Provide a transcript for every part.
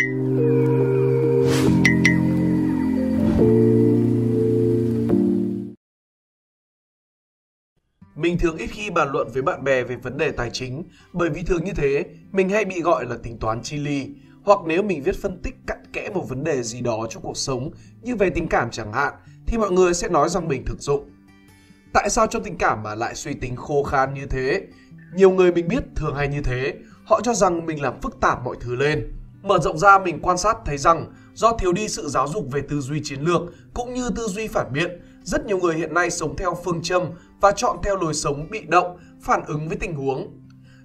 Mình thường ít khi bàn luận với bạn bè về vấn đề tài chính bởi vì thường như thế mình hay bị gọi là tính toán chi ly hoặc nếu mình viết phân tích cặn kẽ một vấn đề gì đó trong cuộc sống như về tình cảm chẳng hạn thì mọi người sẽ nói rằng mình thực dụng. Tại sao trong tình cảm mà lại suy tính khô khan như thế? Nhiều người mình biết thường hay như thế, họ cho rằng mình làm phức tạp mọi thứ lên. Mở rộng ra mình quan sát thấy rằng do thiếu đi sự giáo dục về tư duy chiến lược cũng như tư duy phản biện, rất nhiều người hiện nay sống theo phương châm và chọn theo lối sống bị động, phản ứng với tình huống.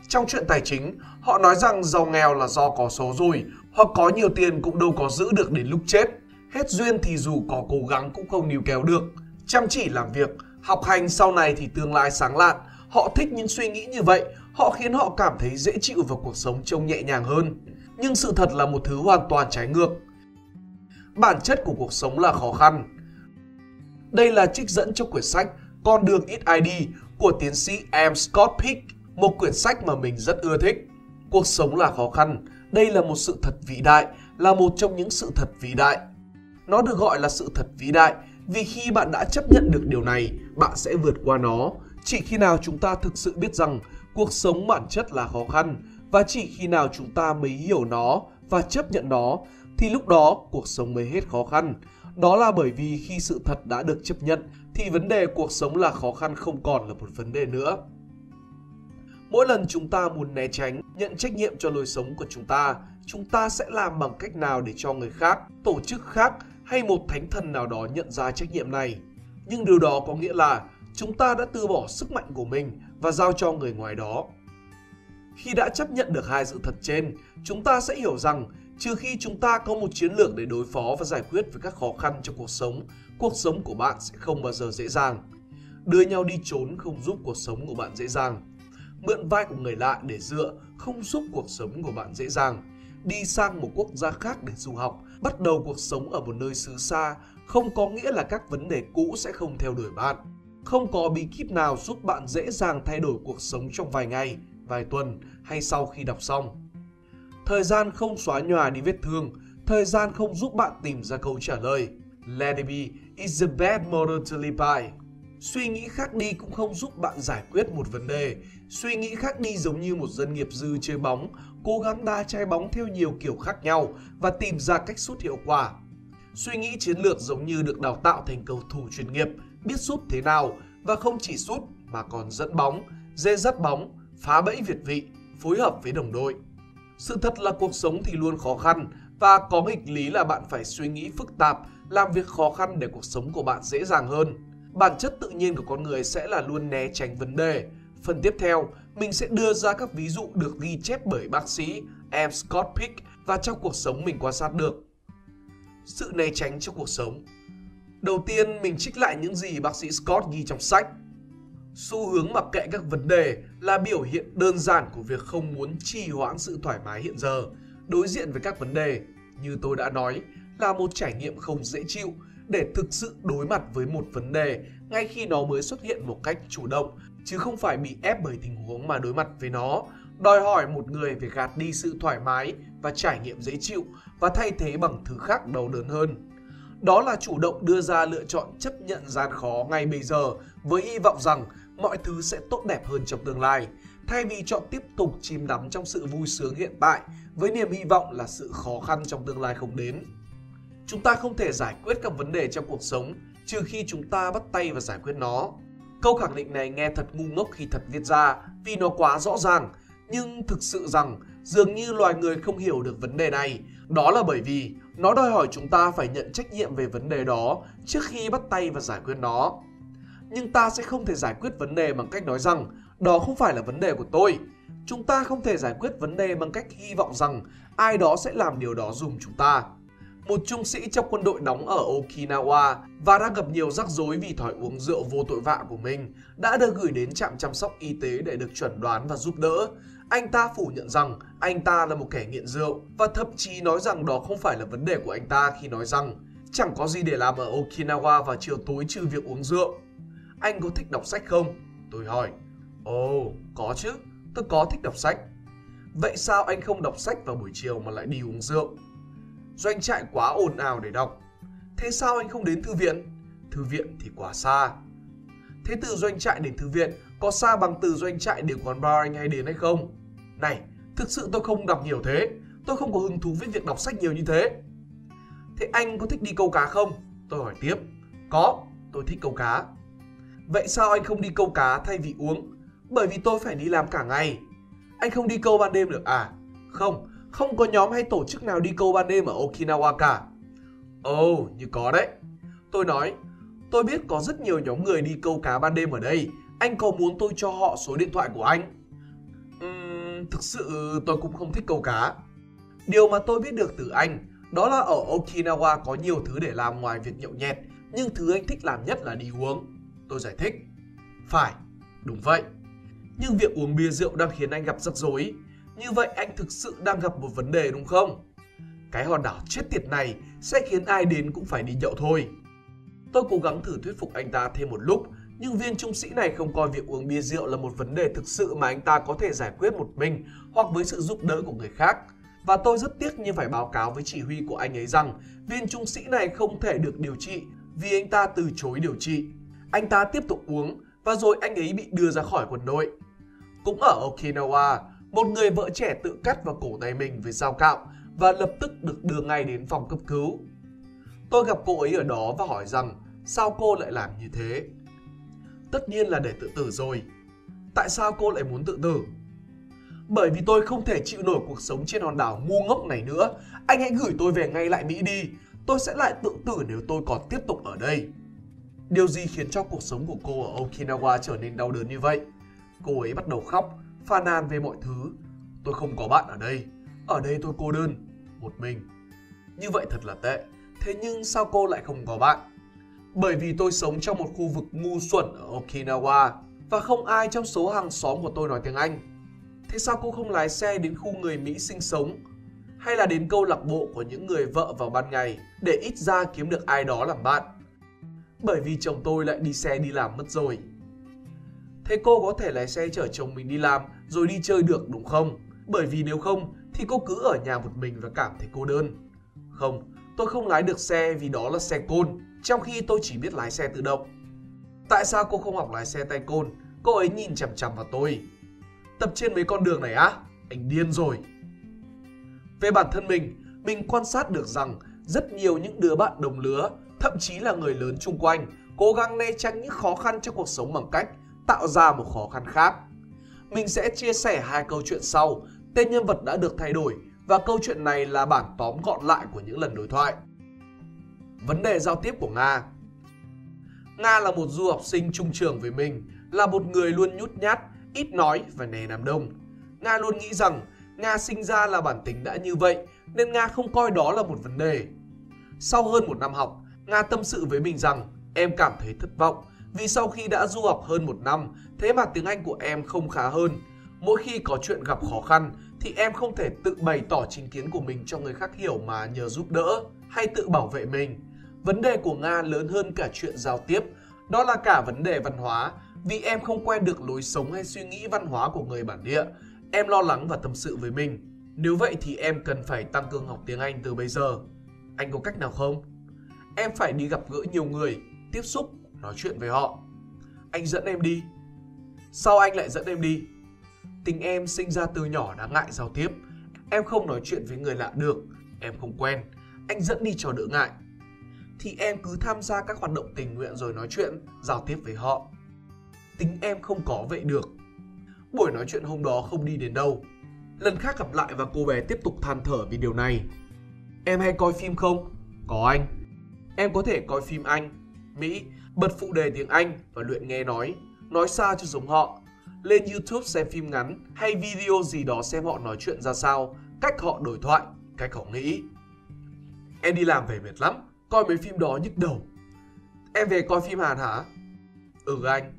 Trong chuyện tài chính, họ nói rằng giàu nghèo là do có số rồi, hoặc có nhiều tiền cũng đâu có giữ được đến lúc chết. Hết duyên thì dù có cố gắng cũng không níu kéo được. Chăm chỉ làm việc, học hành sau này thì tương lai sáng lạn. Họ thích những suy nghĩ như vậy, họ khiến họ cảm thấy dễ chịu và cuộc sống trông nhẹ nhàng hơn. Nhưng sự thật là một thứ hoàn toàn trái ngược. Bản chất của cuộc sống là khó khăn. Đây là trích dẫn trong quyển sách Con đường ít ID của tiến sĩ M. Scott Peck, một quyển sách mà mình rất ưa thích. Cuộc sống là khó khăn, đây là một sự thật vĩ đại, là một trong những sự thật vĩ đại. Nó được gọi là sự thật vĩ đại vì khi bạn đã chấp nhận được điều này, bạn sẽ vượt qua nó. Chỉ khi nào chúng ta thực sự biết rằng cuộc sống bản chất là khó khăn và chỉ khi nào chúng ta mới hiểu nó và chấp nhận nó thì lúc đó cuộc sống mới hết khó khăn. Đó là bởi vì khi sự thật đã được chấp nhận thì vấn đề cuộc sống là khó khăn không còn là một vấn đề nữa. Mỗi lần chúng ta muốn né tránh, nhận trách nhiệm cho lối sống của chúng ta, chúng ta sẽ làm bằng cách nào để cho người khác, tổ chức khác hay một thánh thần nào đó nhận ra trách nhiệm này. Nhưng điều đó có nghĩa là chúng ta đã từ bỏ sức mạnh của mình và giao cho người ngoài đó. Khi đã chấp nhận được hai sự thật trên, chúng ta sẽ hiểu rằng trừ khi chúng ta có một chiến lược để đối phó và giải quyết với các khó khăn trong cuộc sống, cuộc sống của bạn sẽ không bao giờ dễ dàng. Đưa nhau đi trốn không giúp cuộc sống của bạn dễ dàng. Mượn vai của người lạ để dựa không giúp cuộc sống của bạn dễ dàng. Đi sang một quốc gia khác để du học, bắt đầu cuộc sống ở một nơi xứ xa không có nghĩa là các vấn đề cũ sẽ không theo đuổi bạn. Không có bí kíp nào giúp bạn dễ dàng thay đổi cuộc sống trong vài ngày, vài tuần hay sau khi đọc xong. Thời gian không xóa nhòa đi vết thương, thời gian không giúp bạn tìm ra câu trả lời. Let it be is the best model to live by. Suy nghĩ khác đi cũng không giúp bạn giải quyết một vấn đề. Suy nghĩ khác đi giống như một dân nghiệp dư chơi bóng, cố gắng đá trái bóng theo nhiều kiểu khác nhau và tìm ra cách sút hiệu quả. Suy nghĩ chiến lược giống như được đào tạo thành cầu thủ chuyên nghiệp, biết sút thế nào và không chỉ sút mà còn dẫn bóng, dê dắt bóng, phá bẫy việt vị, phối hợp với đồng đội. Sự thật là cuộc sống thì luôn khó khăn và có nghịch lý là bạn phải suy nghĩ phức tạp, làm việc khó khăn để cuộc sống của bạn dễ dàng hơn. Bản chất tự nhiên của con người sẽ là luôn né tránh vấn đề. Phần tiếp theo, mình sẽ đưa ra các ví dụ được ghi chép bởi bác sĩ em Scott Pick và trong cuộc sống mình quan sát được. Sự né tránh trong cuộc sống Đầu tiên, mình trích lại những gì bác sĩ Scott ghi trong sách. Xu hướng mặc kệ các vấn đề là biểu hiện đơn giản của việc không muốn trì hoãn sự thoải mái hiện giờ, đối diện với các vấn đề. Như tôi đã nói, là một trải nghiệm không dễ chịu để thực sự đối mặt với một vấn đề ngay khi nó mới xuất hiện một cách chủ động, chứ không phải bị ép bởi tình huống mà đối mặt với nó, đòi hỏi một người phải gạt đi sự thoải mái và trải nghiệm dễ chịu và thay thế bằng thứ khác đau đớn hơn. Đó là chủ động đưa ra lựa chọn chấp nhận gian khó ngay bây giờ với hy vọng rằng mọi thứ sẽ tốt đẹp hơn trong tương lai, thay vì chọn tiếp tục chìm đắm trong sự vui sướng hiện tại với niềm hy vọng là sự khó khăn trong tương lai không đến. Chúng ta không thể giải quyết các vấn đề trong cuộc sống trừ khi chúng ta bắt tay và giải quyết nó. Câu khẳng định này nghe thật ngu ngốc khi thật viết ra vì nó quá rõ ràng, nhưng thực sự rằng dường như loài người không hiểu được vấn đề này. Đó là bởi vì nó đòi hỏi chúng ta phải nhận trách nhiệm về vấn đề đó trước khi bắt tay và giải quyết nó. Nhưng ta sẽ không thể giải quyết vấn đề bằng cách nói rằng, đó không phải là vấn đề của tôi. Chúng ta không thể giải quyết vấn đề bằng cách hy vọng rằng ai đó sẽ làm điều đó dùm chúng ta. Một trung sĩ trong quân đội đóng ở Okinawa và đang gặp nhiều rắc rối vì thói uống rượu vô tội vạ của mình đã được gửi đến trạm chăm sóc y tế để được chuẩn đoán và giúp đỡ. Anh ta phủ nhận rằng anh ta là một kẻ nghiện rượu và thậm chí nói rằng đó không phải là vấn đề của anh ta khi nói rằng chẳng có gì để làm ở Okinawa vào chiều tối trừ việc uống rượu. Anh có thích đọc sách không? Tôi hỏi. Ồ, oh, có chứ, tôi có thích đọc sách. Vậy sao anh không đọc sách vào buổi chiều mà lại đi uống rượu? Doanh trại quá ồn ào để đọc. Thế sao anh không đến thư viện? Thư viện thì quá xa. Thế từ doanh trại đến thư viện có xa bằng từ doanh trại đến quán bar anh hay đến hay không? Này, thực sự tôi không đọc nhiều thế. Tôi không có hứng thú với việc đọc sách nhiều như thế. Thế anh có thích đi câu cá không? Tôi hỏi tiếp. Có, tôi thích câu cá. Vậy sao anh không đi câu cá thay vì uống? Bởi vì tôi phải đi làm cả ngày. Anh không đi câu ban đêm được à? Không, không có nhóm hay tổ chức nào đi câu ban đêm ở Okinawa cả. Ồ, oh, như có đấy. Tôi nói, tôi biết có rất nhiều nhóm người đi câu cá ban đêm ở đây. Anh có muốn tôi cho họ số điện thoại của anh? Uhm, thực sự tôi cũng không thích câu cá. Điều mà tôi biết được từ anh đó là ở Okinawa có nhiều thứ để làm ngoài việc nhậu nhẹt, nhưng thứ anh thích làm nhất là đi uống. Tôi giải thích. Phải, đúng vậy. Nhưng việc uống bia rượu đang khiến anh gặp rắc rối. Như vậy anh thực sự đang gặp một vấn đề đúng không? Cái hòn đảo chết tiệt này sẽ khiến ai đến cũng phải đi nhậu thôi. Tôi cố gắng thử thuyết phục anh ta thêm một lúc, nhưng viên trung sĩ này không coi việc uống bia rượu là một vấn đề thực sự mà anh ta có thể giải quyết một mình hoặc với sự giúp đỡ của người khác. Và tôi rất tiếc nhưng phải báo cáo với chỉ huy của anh ấy rằng viên trung sĩ này không thể được điều trị vì anh ta từ chối điều trị. Anh ta tiếp tục uống và rồi anh ấy bị đưa ra khỏi quân đội. Cũng ở Okinawa, một người vợ trẻ tự cắt vào cổ tay mình với dao cạo và lập tức được đưa ngay đến phòng cấp cứu. Tôi gặp cô ấy ở đó và hỏi rằng sao cô lại làm như thế? Tất nhiên là để tự tử rồi. Tại sao cô lại muốn tự tử? Bởi vì tôi không thể chịu nổi cuộc sống trên hòn đảo ngu ngốc này nữa. Anh hãy gửi tôi về ngay lại Mỹ đi. Tôi sẽ lại tự tử nếu tôi còn tiếp tục ở đây. Điều gì khiến cho cuộc sống của cô ở Okinawa trở nên đau đớn như vậy? Cô ấy bắt đầu khóc, phàn nàn về mọi thứ. Tôi không có bạn ở đây. Ở đây tôi cô đơn, một mình. Như vậy thật là tệ. Thế nhưng sao cô lại không có bạn? Bởi vì tôi sống trong một khu vực ngu xuẩn ở Okinawa và không ai trong số hàng xóm của tôi nói tiếng Anh. Thế sao cô không lái xe đến khu người Mỹ sinh sống hay là đến câu lạc bộ của những người vợ vào ban ngày để ít ra kiếm được ai đó làm bạn? Bởi vì chồng tôi lại đi xe đi làm mất rồi. Thế cô có thể lái xe chở chồng mình đi làm rồi đi chơi được đúng không? Bởi vì nếu không thì cô cứ ở nhà một mình và cảm thấy cô đơn. Không, tôi không lái được xe vì đó là xe côn, trong khi tôi chỉ biết lái xe tự động. Tại sao cô không học lái xe tay côn? Cô ấy nhìn chằm chằm vào tôi. Tập trên mấy con đường này á? Anh điên rồi. Về bản thân mình, mình quan sát được rằng rất nhiều những đứa bạn đồng lứa, thậm chí là người lớn chung quanh, cố gắng né tránh những khó khăn trong cuộc sống bằng cách tạo ra một khó khăn khác. Mình sẽ chia sẻ hai câu chuyện sau, tên nhân vật đã được thay đổi và câu chuyện này là bản tóm gọn lại của những lần đối thoại. Vấn đề giao tiếp của Nga Nga là một du học sinh trung trường với mình, là một người luôn nhút nhát, ít nói và nề nằm đông. Nga luôn nghĩ rằng Nga sinh ra là bản tính đã như vậy nên Nga không coi đó là một vấn đề. Sau hơn một năm học, Nga tâm sự với mình rằng em cảm thấy thất vọng vì sau khi đã du học hơn một năm, thế mà tiếng Anh của em không khá hơn. Mỗi khi có chuyện gặp khó khăn thì em không thể tự bày tỏ chính kiến của mình cho người khác hiểu mà nhờ giúp đỡ hay tự bảo vệ mình. Vấn đề của Nga lớn hơn cả chuyện giao tiếp, đó là cả vấn đề văn hóa, vì em không quen được lối sống hay suy nghĩ văn hóa của người bản địa. Em lo lắng và tâm sự với mình. Nếu vậy thì em cần phải tăng cường học tiếng Anh từ bây giờ. Anh có cách nào không? Em phải đi gặp gỡ nhiều người, tiếp xúc, nói chuyện với họ. Anh dẫn em đi. Sao anh lại dẫn em đi? Tình em sinh ra từ nhỏ đã ngại giao tiếp. Em không nói chuyện với người lạ được. Em không quen. Anh dẫn đi cho đỡ ngại. Thì em cứ tham gia các hoạt động tình nguyện rồi nói chuyện, giao tiếp với họ. Tính em không có vậy được. Buổi nói chuyện hôm đó không đi đến đâu. Lần khác gặp lại và cô bé tiếp tục than thở vì điều này. Em hay coi phim không? Có anh. Em có thể coi phim Anh, Mỹ, bật phụ đề tiếng Anh và luyện nghe nói, nói xa cho giống họ. Lên YouTube xem phim ngắn hay video gì đó xem họ nói chuyện ra sao, cách họ đối thoại, cách họ nghĩ. Em đi làm về mệt lắm, coi mấy phim đó nhức đầu. Em về coi phim Hàn hả? Ừ anh.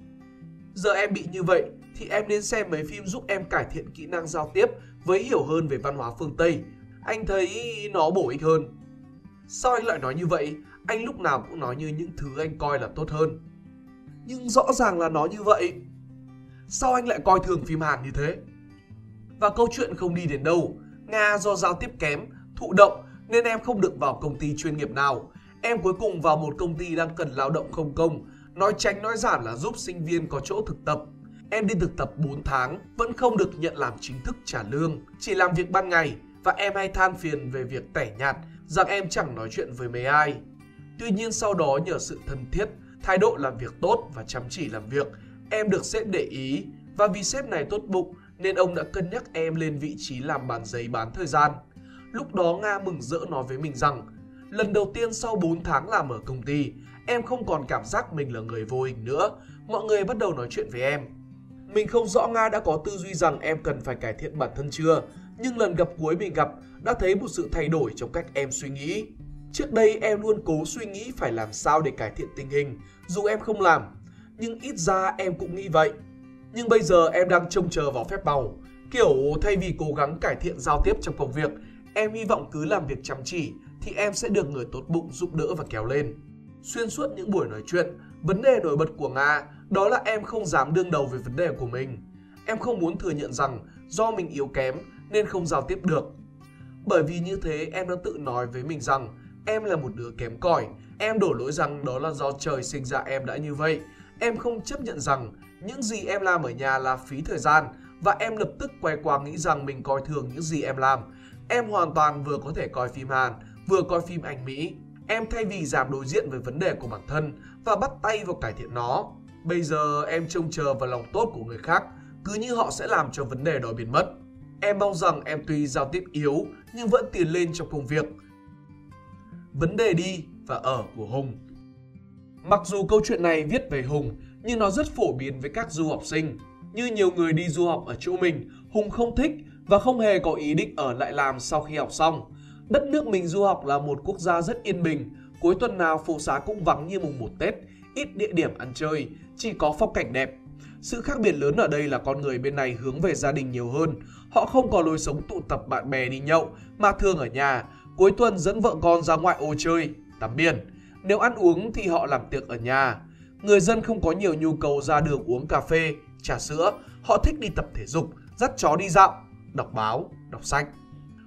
Giờ em bị như vậy thì em nên xem mấy phim giúp em cải thiện kỹ năng giao tiếp với hiểu hơn về văn hóa phương Tây. Anh thấy nó bổ ích hơn. Sao anh lại nói như vậy? Anh lúc nào cũng nói như những thứ anh coi là tốt hơn. Nhưng rõ ràng là nó như vậy. Sao anh lại coi thường phim Hàn như thế? Và câu chuyện không đi đến đâu. Nga do giao tiếp kém, thụ động nên em không được vào công ty chuyên nghiệp nào. Em cuối cùng vào một công ty đang cần lao động không công, nói tránh nói giản là giúp sinh viên có chỗ thực tập. Em đi thực tập 4 tháng, vẫn không được nhận làm chính thức trả lương, chỉ làm việc ban ngày và em hay than phiền về việc tẻ nhạt rằng em chẳng nói chuyện với mấy ai. Tuy nhiên sau đó nhờ sự thân thiết, thái độ làm việc tốt và chăm chỉ làm việc, em được sếp để ý và vì sếp này tốt bụng nên ông đã cân nhắc em lên vị trí làm bàn giấy bán thời gian. Lúc đó Nga mừng rỡ nói với mình rằng lần đầu tiên sau 4 tháng làm ở công ty, em không còn cảm giác mình là người vô hình nữa. Mọi người bắt đầu nói chuyện với em. Mình không rõ Nga đã có tư duy rằng em cần phải cải thiện bản thân chưa, nhưng lần gặp cuối mình gặp đã thấy một sự thay đổi trong cách em suy nghĩ. Trước đây em luôn cố suy nghĩ phải làm sao để cải thiện tình hình, dù em không làm. Nhưng ít ra em cũng nghĩ vậy. Nhưng bây giờ em đang trông chờ vào phép màu. Kiểu thay vì cố gắng cải thiện giao tiếp trong công việc, em hy vọng cứ làm việc chăm chỉ thì em sẽ được người tốt bụng giúp đỡ và kéo lên. Xuyên suốt những buổi nói chuyện, vấn đề nổi bật của Nga đó là em không dám đương đầu về vấn đề của mình. Em không muốn thừa nhận rằng do mình yếu kém nên không giao tiếp được. Bởi vì như thế em đã tự nói với mình rằng em là một đứa kém cỏi, em đổ lỗi rằng đó là do trời sinh ra em đã như vậy. Em không chấp nhận rằng những gì em làm ở nhà là phí thời gian và em lập tức quay qua nghĩ rằng mình coi thường những gì em làm. Em hoàn toàn vừa có thể coi phim Hàn, vừa coi phim Anh Mỹ. Em thay vì giảm đối diện với vấn đề của bản thân và bắt tay vào cải thiện nó. Bây giờ em trông chờ vào lòng tốt của người khác, cứ như họ sẽ làm cho vấn đề đó biến mất. Em mong rằng em tuy giao tiếp yếu nhưng vẫn tiến lên trong công việc. Vấn đề đi và ở của Hùng Mặc dù câu chuyện này viết về Hùng nhưng nó rất phổ biến với các du học sinh. Như nhiều người đi du học ở chỗ mình, Hùng không thích và không hề có ý định ở lại làm sau khi học xong. Đất nước mình du học là một quốc gia rất yên bình, cuối tuần nào phố xá cũng vắng như mùng 1 Tết, ít địa điểm ăn chơi, chỉ có phong cảnh đẹp. Sự khác biệt lớn ở đây là con người bên này hướng về gia đình nhiều hơn. Họ không có lối sống tụ tập bạn bè đi nhậu, mà thường ở nhà, cuối tuần dẫn vợ con ra ngoại ô chơi, tắm biển. Nếu ăn uống thì họ làm tiệc ở nhà. Người dân không có nhiều nhu cầu ra đường uống cà phê, trà sữa, họ thích đi tập thể dục, dắt chó đi dạo, đọc báo, đọc sách.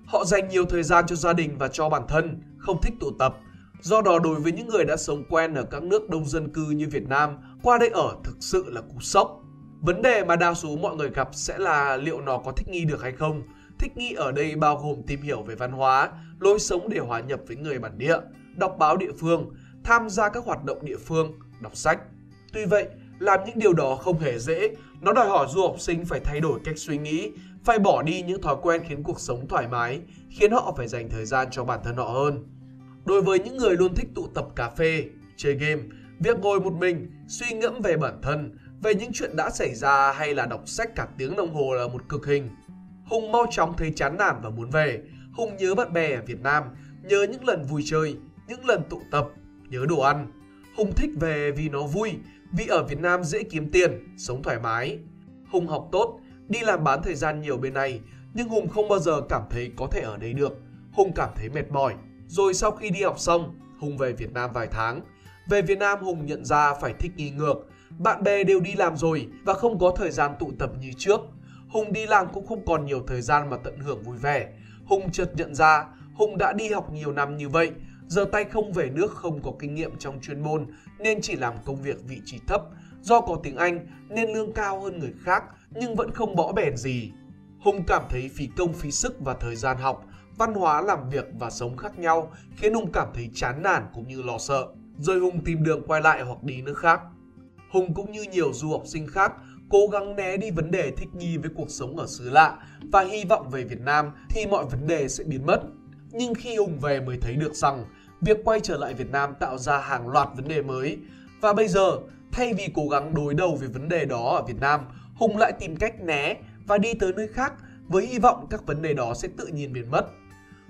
Họ dành nhiều thời gian cho gia đình và cho bản thân, không thích tụ tập. Do đó đối với những người đã sống quen ở các nước đông dân cư như Việt Nam, qua đây ở thực sự là cú sốc. Vấn đề mà đa số mọi người gặp sẽ là liệu nó có thích nghi được hay không. Thích nghi ở đây bao gồm tìm hiểu về văn hóa, lối sống để hòa nhập với người bản địa, đọc báo địa phương, tham gia các hoạt động địa phương, đọc sách. Tuy vậy, làm những điều đó không hề dễ, nó đòi hỏi du học sinh phải thay đổi cách suy nghĩ, phải bỏ đi những thói quen khiến cuộc sống thoải mái, khiến họ phải dành thời gian cho bản thân họ hơn. Đối với những người luôn thích tụ tập cà phê, chơi game, việc ngồi một mình, suy ngẫm về bản thân, về những chuyện đã xảy ra hay là đọc sách cả tiếng đồng hồ là một cực hình. Hùng mau chóng thấy chán nản và muốn về. Hùng nhớ bạn bè ở Việt Nam, nhớ những lần vui chơi, những lần tụ tập, nhớ đồ ăn. Hùng thích về vì nó vui, vì ở Việt Nam dễ kiếm tiền, sống thoải mái. Hùng học tốt, đi làm bán thời gian nhiều bên này, nhưng Hùng không bao giờ cảm thấy có thể ở đây được. Hùng cảm thấy mệt mỏi. Rồi sau khi đi học xong, Hùng về Việt Nam vài tháng. Về Việt Nam Hùng nhận ra phải thích nghi ngược. Bạn bè đều đi làm rồi và không có thời gian tụ tập như trước. Hùng đi làm cũng không còn nhiều thời gian mà tận hưởng vui vẻ. Hùng chợt nhận ra Hùng đã đi học nhiều năm như vậy, giờ tay không về nước không có kinh nghiệm trong chuyên môn nên chỉ làm công việc vị trí thấp. Do có tiếng Anh nên lương cao hơn người khác nhưng vẫn không bỏ bèn gì. Hùng cảm thấy phí công phí sức và thời gian học, văn hóa làm việc và sống khác nhau khiến Hùng cảm thấy chán nản cũng như lo sợ. Rồi Hùng tìm đường quay lại hoặc đi nước khác. Hùng cũng như nhiều du học sinh khác cố gắng né đi vấn đề thích nghi với cuộc sống ở xứ lạ và hy vọng về Việt Nam thì mọi vấn đề sẽ biến mất. Nhưng khi Hùng về mới thấy được rằng việc quay trở lại Việt Nam tạo ra hàng loạt vấn đề mới. Và bây giờ, thay vì cố gắng đối đầu với vấn đề đó ở Việt Nam, Hùng lại tìm cách né và đi tới nơi khác với hy vọng các vấn đề đó sẽ tự nhiên biến mất.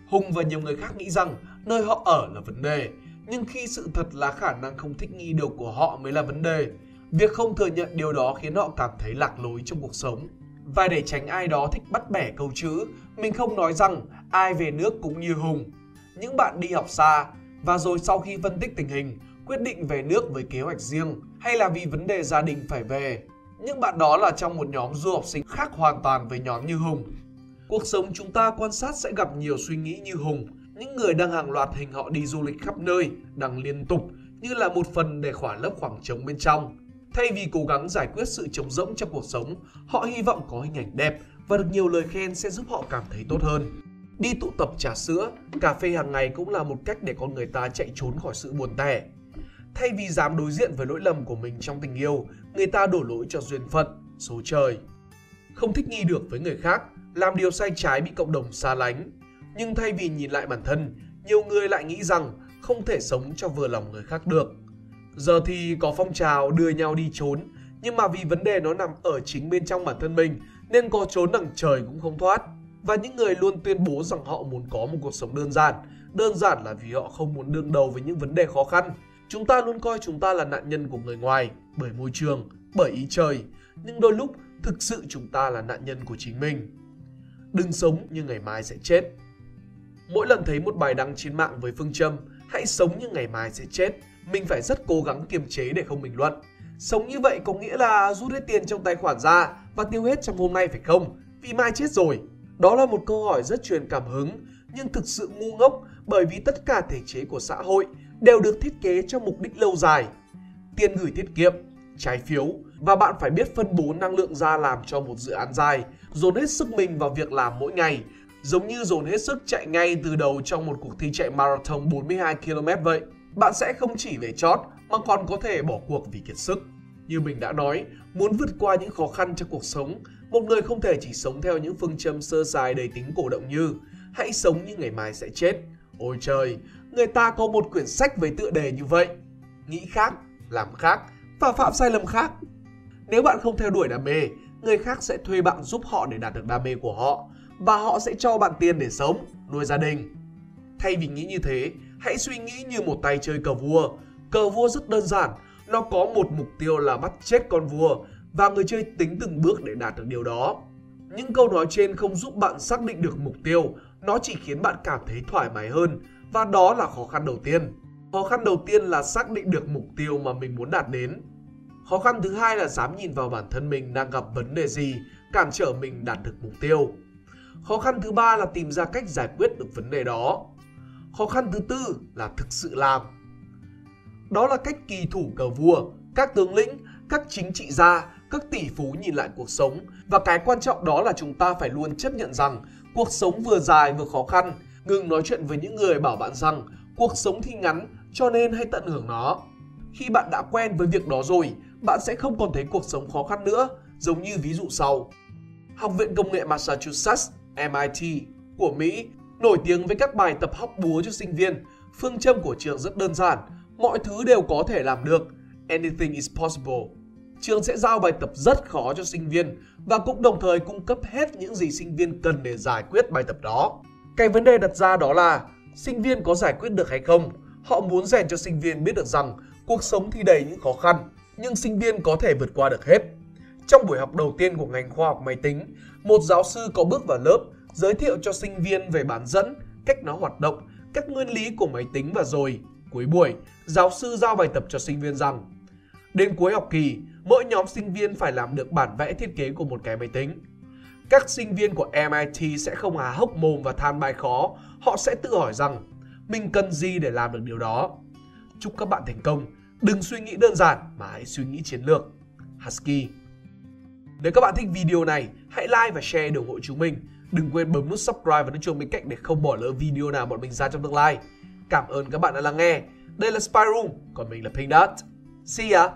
Hùng và nhiều người khác nghĩ rằng nơi họ ở là vấn đề, nhưng khi sự thật là khả năng không thích nghi điều của họ mới là vấn đề. Việc không thừa nhận điều đó khiến họ cảm thấy lạc lối trong cuộc sống. Và để tránh ai đó thích bắt bẻ câu chữ, mình không nói rằng ai về nước cũng như Hùng. Những bạn đi học xa và rồi sau khi phân tích tình hình, quyết định về nước với kế hoạch riêng hay là vì vấn đề gia đình phải về. Những bạn đó là trong một nhóm du học sinh khác hoàn toàn với nhóm như Hùng. Cuộc sống chúng ta quan sát sẽ gặp nhiều suy nghĩ như Hùng, những người đang hàng loạt hình họ đi du lịch khắp nơi, đang liên tục như là một phần để khỏa lấp khoảng trống bên trong. Thay vì cố gắng giải quyết sự trống rỗng trong cuộc sống, họ hy vọng có hình ảnh đẹp và được nhiều lời khen sẽ giúp họ cảm thấy tốt hơn. Đi tụ tập trà sữa, cà phê hàng ngày cũng là một cách để con người ta chạy trốn khỏi sự buồn tẻ. Thay vì dám đối diện với lỗi lầm của mình trong tình yêu, người ta đổ lỗi cho duyên phận, số trời. Không thích nghi được với người khác, làm điều sai trái bị cộng đồng xa lánh. Nhưng thay vì nhìn lại bản thân, nhiều người lại nghĩ rằng không thể sống cho vừa lòng người khác được. Giờ thì có phong trào đưa nhau đi trốn, nhưng mà vì vấn đề nó nằm ở chính bên trong bản thân mình nên có trốn đằng trời cũng không thoát. Và những người luôn tuyên bố rằng họ muốn có một cuộc sống đơn giản, đơn giản là vì họ không muốn đương đầu với những vấn đề khó khăn. Chúng ta luôn coi chúng ta là nạn nhân của người ngoài, bởi môi trường, bởi ý trời. Nhưng đôi lúc thực sự chúng ta là nạn nhân của chính mình. Đừng sống như ngày mai sẽ chết. Mỗi lần thấy một bài đăng trên mạng với phương châm hãy sống như ngày mai sẽ chết, mình phải rất cố gắng kiềm chế để không bình luận. Sống như vậy có nghĩa là rút hết tiền trong tài khoản ra và tiêu hết trong hôm nay phải không? Vì mai chết rồi. Đó là một câu hỏi rất truyền cảm hứng nhưng thực sự ngu ngốc bởi vì tất cả thể chế của xã hội đều được thiết kế cho mục đích lâu dài. Tiền gửi tiết kiệm, trái phiếu và bạn phải biết phân bố năng lượng ra làm cho một dự án dài, dồn hết sức mình vào việc làm mỗi ngày, giống như dồn hết sức chạy ngay từ đầu trong một cuộc thi chạy marathon 42 km vậy. Bạn sẽ không chỉ về chót mà còn có thể bỏ cuộc vì kiệt sức. Như mình đã nói, muốn vượt qua những khó khăn trong cuộc sống, một người không thể chỉ sống theo những phương châm sơ sài đầy tính cổ động như hãy sống như ngày mai sẽ chết. Ôi trời, người ta có một quyển sách với tựa đề như vậy. Nghĩ khác, làm khác và phạm sai lầm khác. Nếu bạn không theo đuổi đam mê, người khác sẽ thuê bạn giúp họ để đạt được đam mê của họ và họ sẽ cho bạn tiền để sống, nuôi gia đình. Thay vì nghĩ như thế, hãy suy nghĩ như một tay chơi cờ vua. Cờ vua rất đơn giản, nó có một mục tiêu là bắt chết con vua và người chơi tính từng bước để đạt được điều đó. Những câu nói trên không giúp bạn xác định được mục tiêu, nó chỉ khiến bạn cảm thấy thoải mái hơn và đó là khó khăn đầu tiên. Khó khăn đầu tiên là xác định được mục tiêu mà mình muốn đạt đến. Khó khăn thứ hai là dám nhìn vào bản thân mình đang gặp vấn đề gì, cản trở mình đạt được mục tiêu. Khó khăn thứ ba là tìm ra cách giải quyết được vấn đề đó. Khó khăn thứ tư là thực sự làm. Đó là cách kỳ thủ cờ vua, các tướng lĩnh, các chính trị gia, các tỷ phú nhìn lại cuộc sống và cái quan trọng đó là chúng ta phải luôn chấp nhận rằng cuộc sống vừa dài vừa khó khăn. Ngừng nói chuyện với những người bảo bạn rằng cuộc sống thì ngắn cho nên hãy tận hưởng nó. Khi bạn đã quen với việc đó rồi, bạn sẽ không còn thấy cuộc sống khó khăn nữa, giống như ví dụ sau. Học viện Công nghệ Massachusetts MIT của Mỹ nổi tiếng với các bài tập hóc búa cho sinh viên. Phương châm của trường rất đơn giản, mọi thứ đều có thể làm được. Anything is possible. Trường sẽ giao bài tập rất khó cho sinh viên và cũng đồng thời cung cấp hết những gì sinh viên cần để giải quyết bài tập đó. Cái vấn đề đặt ra đó là sinh viên có giải quyết được hay không? Họ muốn rèn cho sinh viên biết được rằng cuộc sống thì đầy những khó khăn, nhưng sinh viên có thể vượt qua được hết. Trong buổi học đầu tiên của ngành khoa học máy tính, một giáo sư có bước vào lớp giới thiệu cho sinh viên về bán dẫn, cách nó hoạt động, các nguyên lý của máy tính và rồi, cuối buổi, giáo sư giao bài tập cho sinh viên rằng Đến cuối học kỳ, mỗi nhóm sinh viên phải làm được bản vẽ thiết kế của một cái máy tính. Các sinh viên của MIT sẽ không há hốc mồm và than bài khó, họ sẽ tự hỏi rằng mình cần gì để làm được điều đó. Chúc các bạn thành công, đừng suy nghĩ đơn giản mà hãy suy nghĩ chiến lược. Husky Nếu các bạn thích video này, hãy like và share để ủng hộ chúng mình. Đừng quên bấm nút subscribe và nút chuông bên cạnh để không bỏ lỡ video nào bọn mình ra trong tương lai. Cảm ơn các bạn đã lắng nghe. Đây là Spy Room, còn mình là Pink Dot. See ya!